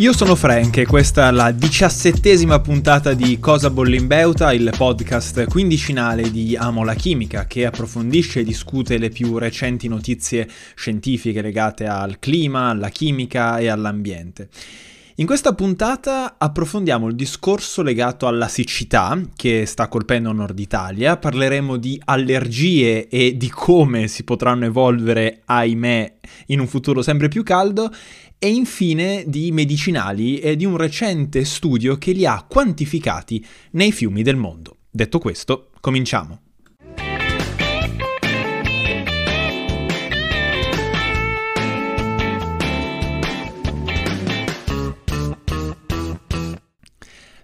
Io sono Frank e questa è la diciassettesima puntata di Cosa Bollimbeuta, il podcast quindicinale di Amo la Chimica che approfondisce e discute le più recenti notizie scientifiche legate al clima, alla chimica e all'ambiente. In questa puntata approfondiamo il discorso legato alla siccità che sta colpendo Nord Italia, parleremo di allergie e di come si potranno evolvere, ahimè, in un futuro sempre più caldo e infine di medicinali e di un recente studio che li ha quantificati nei fiumi del mondo. Detto questo, cominciamo.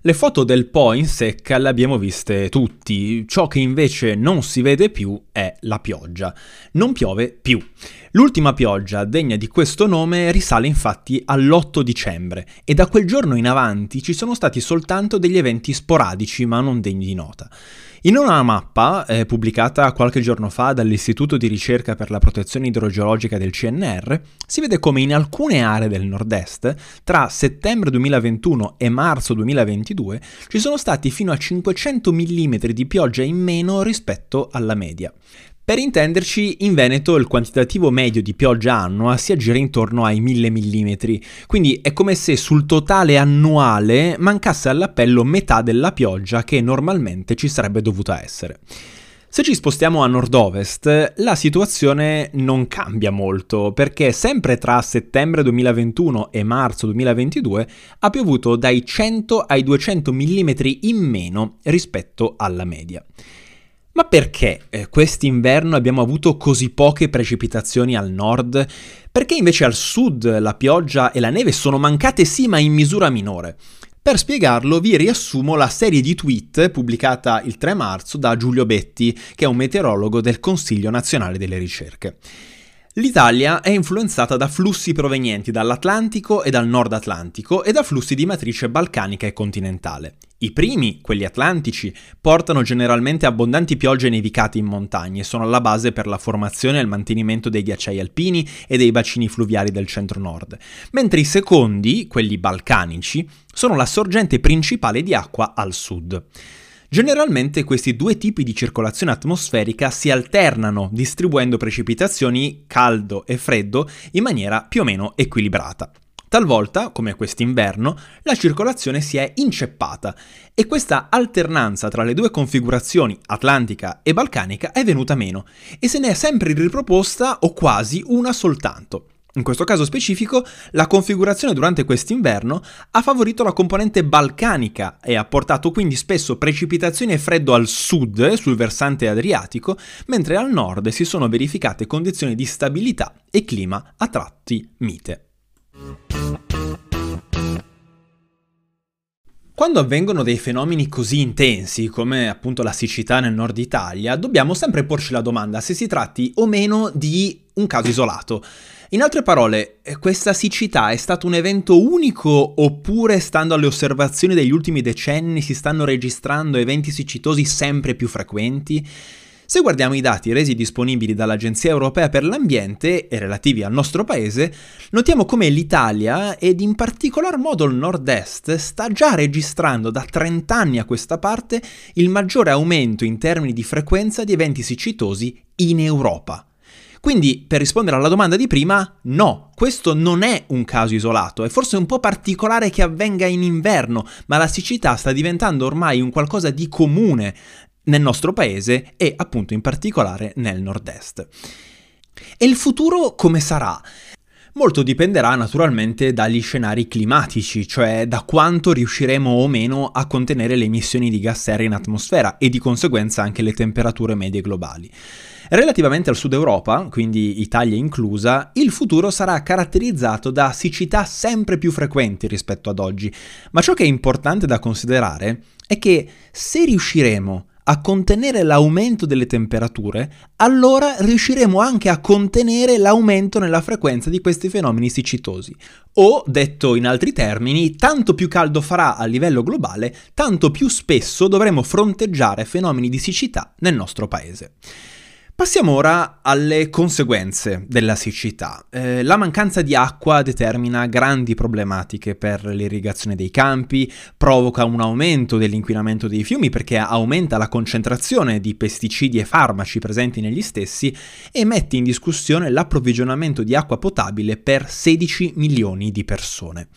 Le foto del Po in secca le abbiamo viste tutti, ciò che invece non si vede più è la pioggia. Non piove più. L'ultima pioggia degna di questo nome risale infatti all'8 dicembre e da quel giorno in avanti ci sono stati soltanto degli eventi sporadici ma non degni di nota. In una mappa eh, pubblicata qualche giorno fa dall'Istituto di ricerca per la protezione idrogeologica del CNR, si vede come in alcune aree del nord-est, tra settembre 2021 e marzo 2022, ci sono stati fino a 500 mm di pioggia in meno rispetto alla media. Per intenderci, in Veneto il quantitativo medio di pioggia annua si aggira intorno ai 1000 mm, quindi è come se sul totale annuale mancasse all'appello metà della pioggia che normalmente ci sarebbe dovuta essere. Se ci spostiamo a nord-ovest, la situazione non cambia molto, perché sempre tra settembre 2021 e marzo 2022 ha piovuto dai 100 ai 200 mm in meno rispetto alla media. Ma perché eh, quest'inverno abbiamo avuto così poche precipitazioni al nord? Perché invece al sud la pioggia e la neve sono mancate sì ma in misura minore? Per spiegarlo vi riassumo la serie di tweet pubblicata il 3 marzo da Giulio Betti, che è un meteorologo del Consiglio nazionale delle ricerche. L'Italia è influenzata da flussi provenienti dall'Atlantico e dal Nord Atlantico e da flussi di matrice balcanica e continentale. I primi, quelli atlantici, portano generalmente abbondanti piogge nevicate in montagna e sono alla base per la formazione e il mantenimento dei ghiacciai alpini e dei bacini fluviali del centro-nord, mentre i secondi, quelli balcanici, sono la sorgente principale di acqua al sud. Generalmente questi due tipi di circolazione atmosferica si alternano, distribuendo precipitazioni caldo e freddo in maniera più o meno equilibrata. Talvolta, come quest'inverno, la circolazione si è inceppata e questa alternanza tra le due configurazioni, atlantica e balcanica, è venuta meno e se ne è sempre riproposta o quasi una soltanto. In questo caso specifico, la configurazione durante quest'inverno ha favorito la componente balcanica e ha portato quindi spesso precipitazioni e freddo al sud, sul versante adriatico, mentre al nord si sono verificate condizioni di stabilità e clima a tratti mite. Quando avvengono dei fenomeni così intensi come appunto la siccità nel nord Italia, dobbiamo sempre porci la domanda se si tratti o meno di un caso isolato. In altre parole, eh, questa siccità è stato un evento unico oppure, stando alle osservazioni degli ultimi decenni, si stanno registrando eventi siccitosi sempre più frequenti? Se guardiamo i dati resi disponibili dall'Agenzia Europea per l'Ambiente e relativi al nostro paese, notiamo come l'Italia, ed in particolar modo il nord-est, sta già registrando da 30 anni a questa parte il maggiore aumento in termini di frequenza di eventi siccitosi in Europa. Quindi, per rispondere alla domanda di prima, no, questo non è un caso isolato, è forse un po' particolare che avvenga in inverno, ma la siccità sta diventando ormai un qualcosa di comune nel nostro paese e appunto in particolare nel nord-est. E il futuro come sarà? Molto dipenderà naturalmente dagli scenari climatici, cioè da quanto riusciremo o meno a contenere le emissioni di gas serra in atmosfera e di conseguenza anche le temperature medie globali. Relativamente al sud Europa, quindi Italia inclusa, il futuro sarà caratterizzato da siccità sempre più frequenti rispetto ad oggi, ma ciò che è importante da considerare è che se riusciremo a contenere l'aumento delle temperature, allora riusciremo anche a contenere l'aumento nella frequenza di questi fenomeni siccitosi. O, detto in altri termini, tanto più caldo farà a livello globale, tanto più spesso dovremo fronteggiare fenomeni di siccità nel nostro paese. Passiamo ora alle conseguenze della siccità. Eh, la mancanza di acqua determina grandi problematiche per l'irrigazione dei campi, provoca un aumento dell'inquinamento dei fiumi perché aumenta la concentrazione di pesticidi e farmaci presenti negli stessi e mette in discussione l'approvvigionamento di acqua potabile per 16 milioni di persone.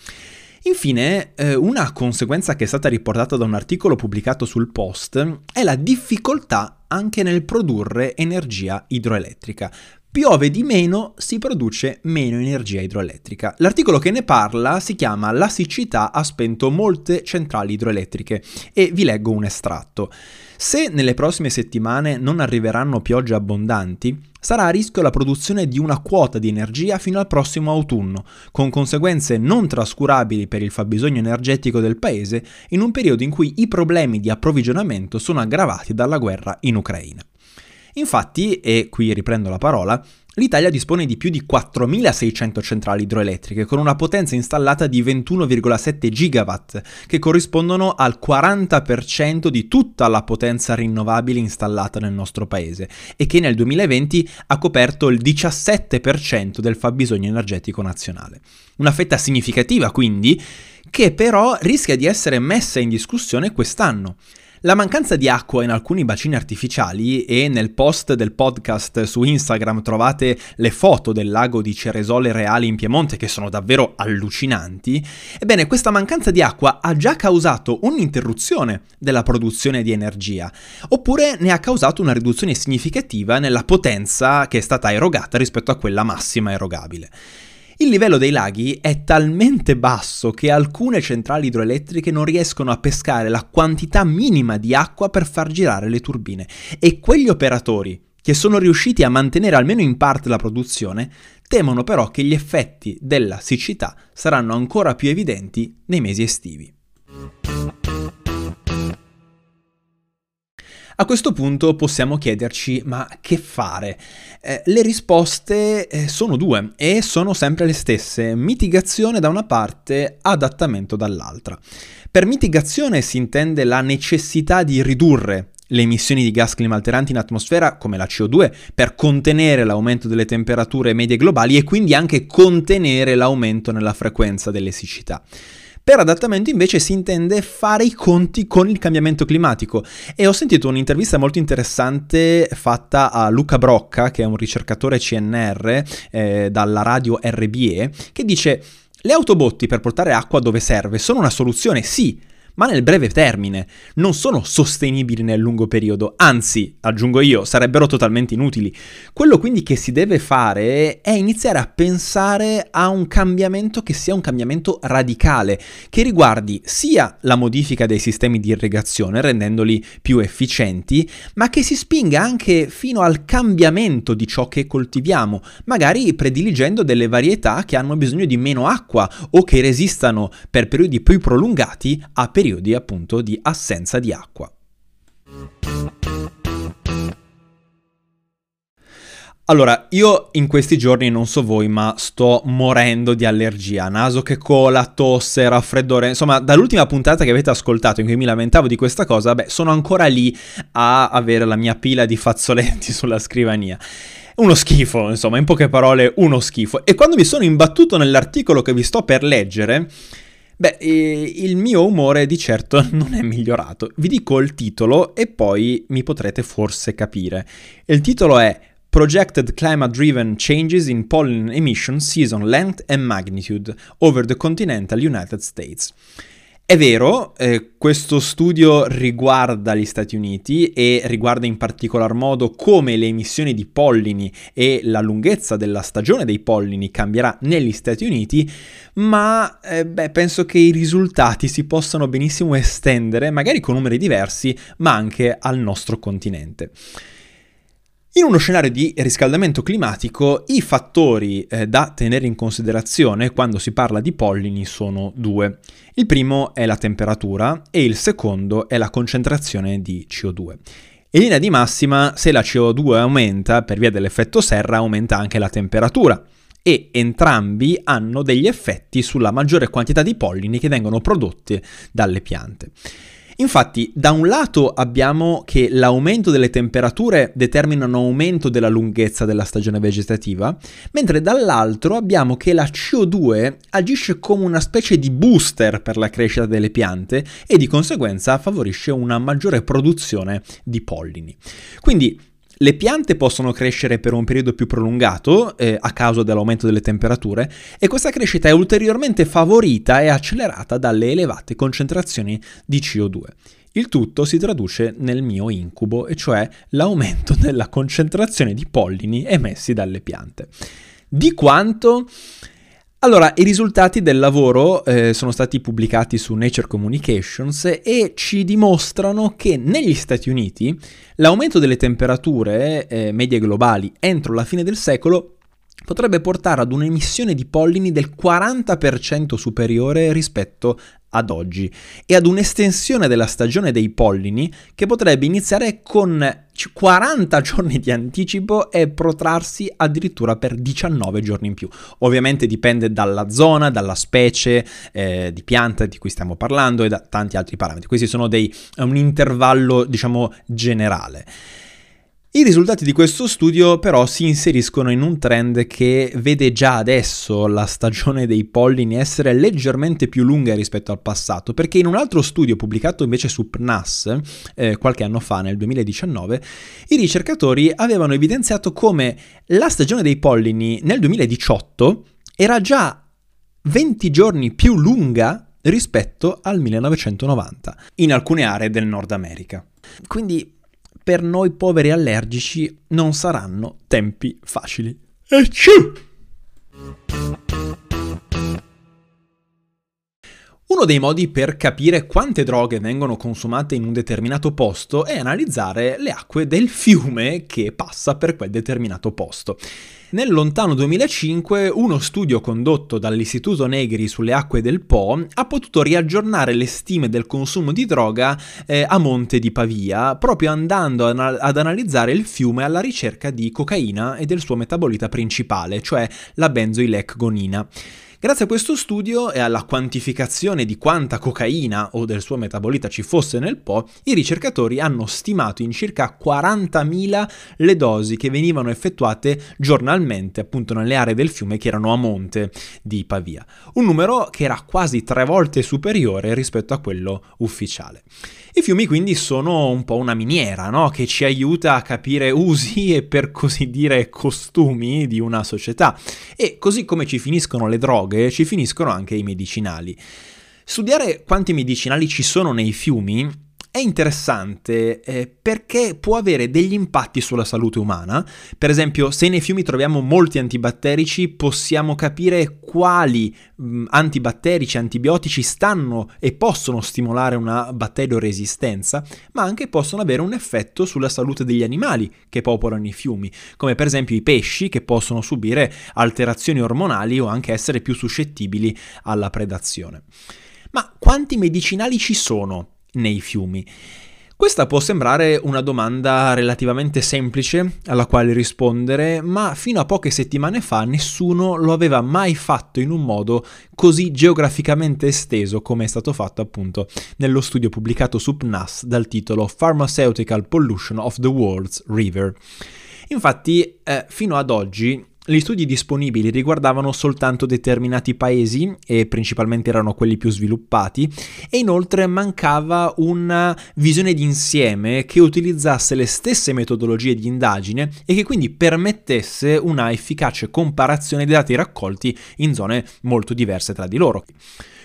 Infine, eh, una conseguenza che è stata riportata da un articolo pubblicato sul Post è la difficoltà anche nel produrre energia idroelettrica. Piove di meno, si produce meno energia idroelettrica. L'articolo che ne parla si chiama La siccità ha spento molte centrali idroelettriche e vi leggo un estratto. Se nelle prossime settimane non arriveranno piogge abbondanti, sarà a rischio la produzione di una quota di energia fino al prossimo autunno, con conseguenze non trascurabili per il fabbisogno energetico del paese in un periodo in cui i problemi di approvvigionamento sono aggravati dalla guerra in Ucraina. Infatti, e qui riprendo la parola, L'Italia dispone di più di 4.600 centrali idroelettriche con una potenza installata di 21,7 gigawatt, che corrispondono al 40% di tutta la potenza rinnovabile installata nel nostro paese e che nel 2020 ha coperto il 17% del fabbisogno energetico nazionale. Una fetta significativa quindi, che però rischia di essere messa in discussione quest'anno. La mancanza di acqua in alcuni bacini artificiali e nel post del podcast su Instagram trovate le foto del lago di Ceresole Reali in Piemonte che sono davvero allucinanti, ebbene questa mancanza di acqua ha già causato un'interruzione della produzione di energia, oppure ne ha causato una riduzione significativa nella potenza che è stata erogata rispetto a quella massima erogabile. Il livello dei laghi è talmente basso che alcune centrali idroelettriche non riescono a pescare la quantità minima di acqua per far girare le turbine e quegli operatori che sono riusciti a mantenere almeno in parte la produzione temono però che gli effetti della siccità saranno ancora più evidenti nei mesi estivi. A questo punto possiamo chiederci ma che fare? Eh, le risposte eh, sono due e sono sempre le stesse, mitigazione da una parte, adattamento dall'altra. Per mitigazione si intende la necessità di ridurre le emissioni di gas climalteranti in atmosfera, come la CO2, per contenere l'aumento delle temperature medie globali e quindi anche contenere l'aumento nella frequenza delle siccità. Per adattamento invece si intende fare i conti con il cambiamento climatico. E ho sentito un'intervista molto interessante fatta a Luca Brocca, che è un ricercatore CNR eh, dalla radio RBE, che dice le autobotti per portare acqua dove serve sono una soluzione, sì, ma nel breve termine, non sono sostenibili nel lungo periodo, anzi, aggiungo io, sarebbero totalmente inutili. Quello quindi che si deve fare è iniziare a pensare a un cambiamento che sia un cambiamento radicale, che riguardi sia la modifica dei sistemi di irrigazione, rendendoli più efficienti, ma che si spinga anche fino al cambiamento di ciò che coltiviamo, magari prediligendo delle varietà che hanno bisogno di meno acqua o che resistano per periodi più prolungati a periodi periodi appunto di assenza di acqua. Allora, io in questi giorni non so voi, ma sto morendo di allergia, naso che cola, tosse, raffreddore, insomma, dall'ultima puntata che avete ascoltato in cui mi lamentavo di questa cosa, beh, sono ancora lì a avere la mia pila di fazzoletti sulla scrivania. Uno schifo, insomma, in poche parole, uno schifo. E quando mi sono imbattuto nell'articolo che vi sto per leggere, Beh, il mio umore di certo non è migliorato. Vi dico il titolo e poi mi potrete forse capire. Il titolo è Projected Climate Driven Changes in Pollen Emission Season Length and Magnitude over the Continental United States. È vero, eh, questo studio riguarda gli Stati Uniti e riguarda in particolar modo come le emissioni di pollini e la lunghezza della stagione dei pollini cambierà negli Stati Uniti, ma eh, beh, penso che i risultati si possano benissimo estendere, magari con numeri diversi, ma anche al nostro continente. In uno scenario di riscaldamento climatico i fattori eh, da tenere in considerazione quando si parla di pollini sono due. Il primo è la temperatura e il secondo è la concentrazione di CO2. In linea di massima, se la CO2 aumenta per via dell'effetto serra, aumenta anche la temperatura e entrambi hanno degli effetti sulla maggiore quantità di pollini che vengono prodotti dalle piante. Infatti, da un lato abbiamo che l'aumento delle temperature determina un aumento della lunghezza della stagione vegetativa, mentre dall'altro abbiamo che la CO2 agisce come una specie di booster per la crescita delle piante e di conseguenza favorisce una maggiore produzione di pollini. Quindi le piante possono crescere per un periodo più prolungato eh, a causa dell'aumento delle temperature e questa crescita è ulteriormente favorita e accelerata dalle elevate concentrazioni di CO2. Il tutto si traduce nel mio incubo, e cioè l'aumento della concentrazione di pollini emessi dalle piante. Di quanto? Allora, i risultati del lavoro eh, sono stati pubblicati su Nature Communications e ci dimostrano che negli Stati Uniti l'aumento delle temperature eh, medie globali entro la fine del secolo potrebbe portare ad un'emissione di pollini del 40% superiore rispetto ad oggi e ad un'estensione della stagione dei pollini che potrebbe iniziare con 40 giorni di anticipo e protrarsi addirittura per 19 giorni in più. Ovviamente dipende dalla zona, dalla specie eh, di pianta di cui stiamo parlando e da tanti altri parametri. Questi sono dei, un intervallo, diciamo, generale. I risultati di questo studio però si inseriscono in un trend che vede già adesso la stagione dei pollini essere leggermente più lunga rispetto al passato, perché in un altro studio pubblicato invece su PNAS eh, qualche anno fa, nel 2019, i ricercatori avevano evidenziato come la stagione dei pollini nel 2018 era già 20 giorni più lunga rispetto al 1990 in alcune aree del Nord America. Quindi per noi poveri allergici non saranno tempi facili. E! Uno dei modi per capire quante droghe vengono consumate in un determinato posto è analizzare le acque del fiume che passa per quel determinato posto. Nel lontano 2005 uno studio condotto dall'Istituto Negri sulle acque del Po ha potuto riaggiornare le stime del consumo di droga eh, a monte di Pavia, proprio andando ad analizzare il fiume alla ricerca di cocaina e del suo metabolita principale, cioè la benzoilecgonina. Grazie a questo studio e alla quantificazione di quanta cocaina o del suo metabolita ci fosse nel Po, i ricercatori hanno stimato in circa 40.000 le dosi che venivano effettuate giornalmente appunto nelle aree del fiume che erano a monte di Pavia, un numero che era quasi tre volte superiore rispetto a quello ufficiale. I fiumi quindi sono un po' una miniera, no? Che ci aiuta a capire usi e per così dire costumi di una società. E così come ci finiscono le droghe, ci finiscono anche i medicinali. Studiare quanti medicinali ci sono nei fiumi è interessante eh, perché può avere degli impatti sulla salute umana. Per esempio, se nei fiumi troviamo molti antibatterici, possiamo capire quali mh, mm, antibatterici, antibiotici stanno e possono stimolare una batterioresistenza, ma anche possono avere un effetto sulla salute degli animali che popolano i fiumi, come per esempio i pesci che possono subire alterazioni ormonali o anche essere più suscettibili alla predazione. Ma quanti medicinali ci sono nei fiumi? Questa può sembrare una domanda relativamente semplice alla quale rispondere, ma fino a poche settimane fa nessuno lo aveva mai fatto in un modo così geograficamente esteso come è stato fatto appunto nello studio pubblicato su PNAS dal titolo Pharmaceutical Pollution of the World's River. Infatti, eh, fino ad oggi gli studi disponibili riguardavano soltanto determinati paesi e principalmente erano quelli più sviluppati e inoltre mancava una visione d'insieme che utilizzasse le stesse metodologie di indagine e che quindi permettesse una efficace comparazione dei dati raccolti in zone molto diverse tra di loro.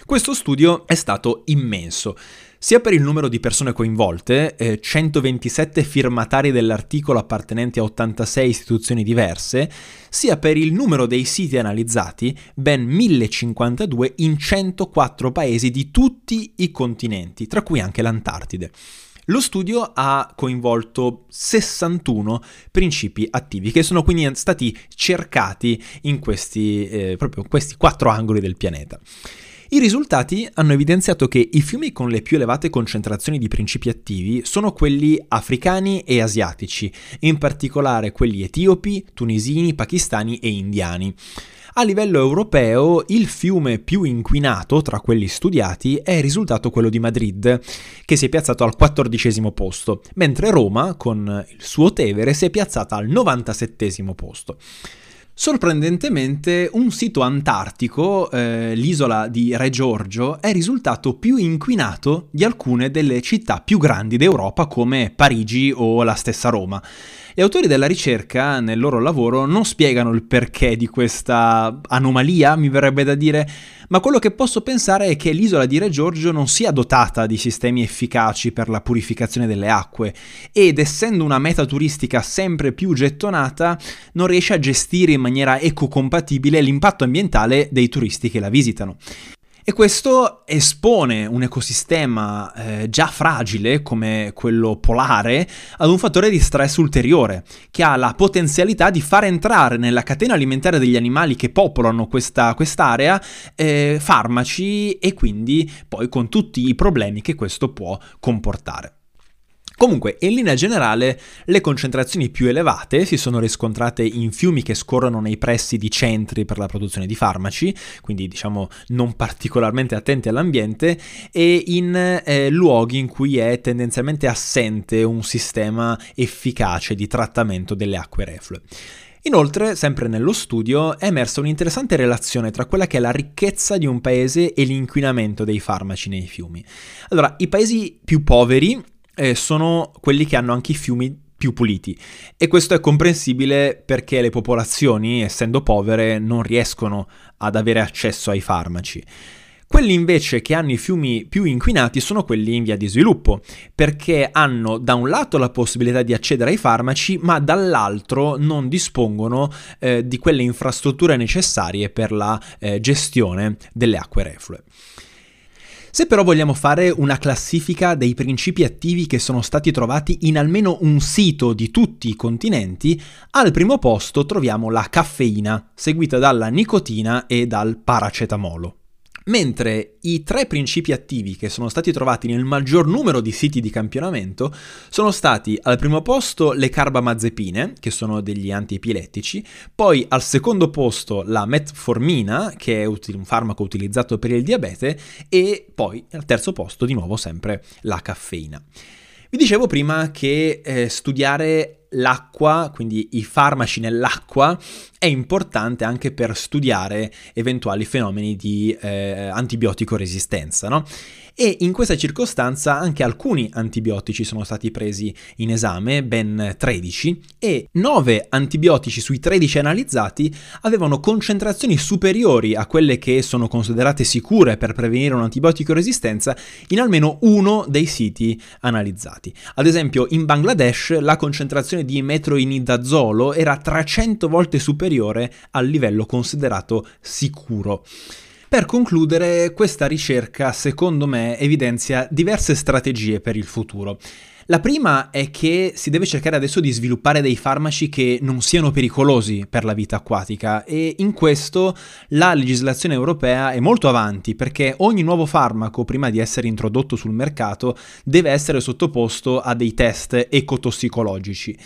Questo studio è stato immenso sia per il numero di persone coinvolte, eh, 127 firmatari dell'articolo appartenenti a 86 istituzioni diverse, sia per il numero dei siti analizzati, ben 1052 in 104 paesi di tutti i continenti, tra cui anche l'Antartide. Lo studio ha coinvolto 61 principi attivi che sono quindi stati cercati in questi, eh, proprio questi quattro angoli del pianeta. I risultati hanno evidenziato che i fiumi con le più elevate concentrazioni di principi attivi sono quelli africani e asiatici, in particolare quelli etiopi, tunisini, pakistani e indiani. A livello europeo il fiume più inquinato tra quelli studiati è risultato quello di Madrid, che si è piazzato al quattordicesimo posto, mentre Roma, con il suo Tevere, si è piazzata al 97 posto. Sorprendentemente, un sito antartico, eh, l'isola di Re Giorgio, è risultato più inquinato di alcune delle città più grandi d'Europa come Parigi o la stessa Roma. Gli autori della ricerca nel loro lavoro non spiegano il perché di questa anomalia, mi verrebbe da dire, ma quello che posso pensare è che l'isola di Re Giorgio non sia dotata di sistemi efficaci per la purificazione delle acque ed essendo una meta turistica sempre più gettonata non riesce a gestire in maniera ecocompatibile l'impatto ambientale dei turisti che la visitano. E questo espone un ecosistema eh, già fragile come quello polare ad un fattore di stress ulteriore, che ha la potenzialità di far entrare nella catena alimentare degli animali che popolano questa quest'area eh, farmaci e quindi poi con tutti i problemi che questo può comportare. Comunque, in linea generale, le concentrazioni più elevate si sono riscontrate in fiumi che scorrono nei pressi di centri per la produzione di farmaci, quindi diciamo non particolarmente attenti all'ambiente, e in eh, luoghi in cui è tendenzialmente assente un sistema efficace di trattamento delle acque reflue. Inoltre, sempre nello studio, è emersa un'interessante relazione tra quella che è la ricchezza di un paese e l'inquinamento dei farmaci nei fiumi. Allora, i paesi più poveri eh, sono quelli che hanno anche i fiumi più puliti e questo è comprensibile perché le popolazioni, essendo povere, non riescono ad avere accesso ai farmaci. Quelli invece che hanno i fiumi più inquinati sono quelli in via di sviluppo, perché hanno da un lato la possibilità di accedere ai farmaci, ma dall'altro non dispongono eh, di quelle infrastrutture necessarie per la eh, gestione delle acque reflue. Se però vogliamo fare una classifica dei principi attivi che sono stati trovati in almeno un sito di tutti i continenti, al primo posto troviamo la caffeina, seguita dalla nicotina e dal paracetamolo. Mentre i tre principi attivi che sono stati trovati nel maggior numero di siti di campionamento sono stati al primo posto le carbamazepine, che sono degli antiepilettici, poi al secondo posto la metformina, che è un farmaco utilizzato per il diabete, e poi al terzo posto di nuovo sempre la caffeina. Vi dicevo prima che eh, studiare l'acqua, quindi i farmaci nell'acqua, è importante anche per studiare eventuali fenomeni di eh, antibiotico resistenza, no? e in questa circostanza anche alcuni antibiotici sono stati presi in esame, ben 13, e 9 antibiotici sui 13 analizzati avevano concentrazioni superiori a quelle che sono considerate sicure per prevenire un'antibiotico resistenza in almeno uno dei siti analizzati. Ad esempio in Bangladesh la concentrazione di metroinidazolo era 300 volte superiore al livello considerato sicuro. Per concludere, questa ricerca secondo me evidenzia diverse strategie per il futuro. La prima è che si deve cercare adesso di sviluppare dei farmaci che non siano pericolosi per la vita acquatica e in questo la legislazione europea è molto avanti perché ogni nuovo farmaco prima di essere introdotto sul mercato deve essere sottoposto a dei test ecotossicologici.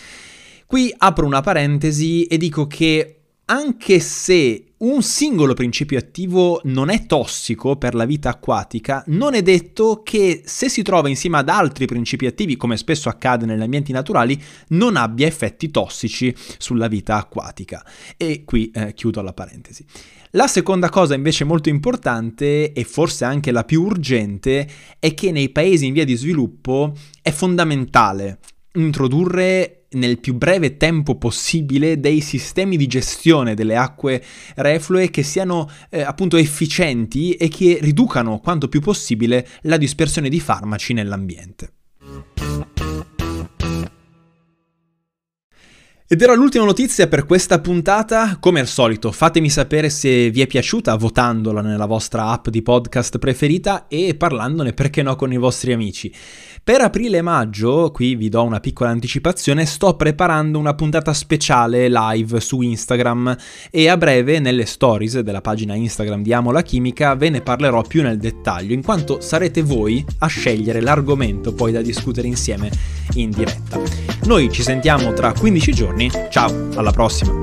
Qui apro una parentesi e dico che anche se un singolo principio attivo non è tossico per la vita acquatica, non è detto che se si trova insieme ad altri principi attivi, come spesso accade negli ambienti naturali, non abbia effetti tossici sulla vita acquatica. E qui eh, chiudo la parentesi. La seconda cosa invece molto importante e forse anche la più urgente è che nei paesi in via di sviluppo è fondamentale introdurre nel più breve tempo possibile dei sistemi di gestione delle acque reflue che siano eh, appunto efficienti e che riducano quanto più possibile la dispersione di farmaci nell'ambiente. Ed era l'ultima notizia per questa puntata. Come al solito, fatemi sapere se vi è piaciuta votandola nella vostra app di podcast preferita e parlandone perché no con i vostri amici. Per aprile e maggio, qui vi do una piccola anticipazione, sto preparando una puntata speciale live su Instagram e a breve nelle stories della pagina Instagram di Amo la Chimica ve ne parlerò più nel dettaglio, in quanto sarete voi a scegliere l'argomento poi da discutere insieme in diretta. Noi ci sentiamo tra 15 giorni. Ciao, alla prossima!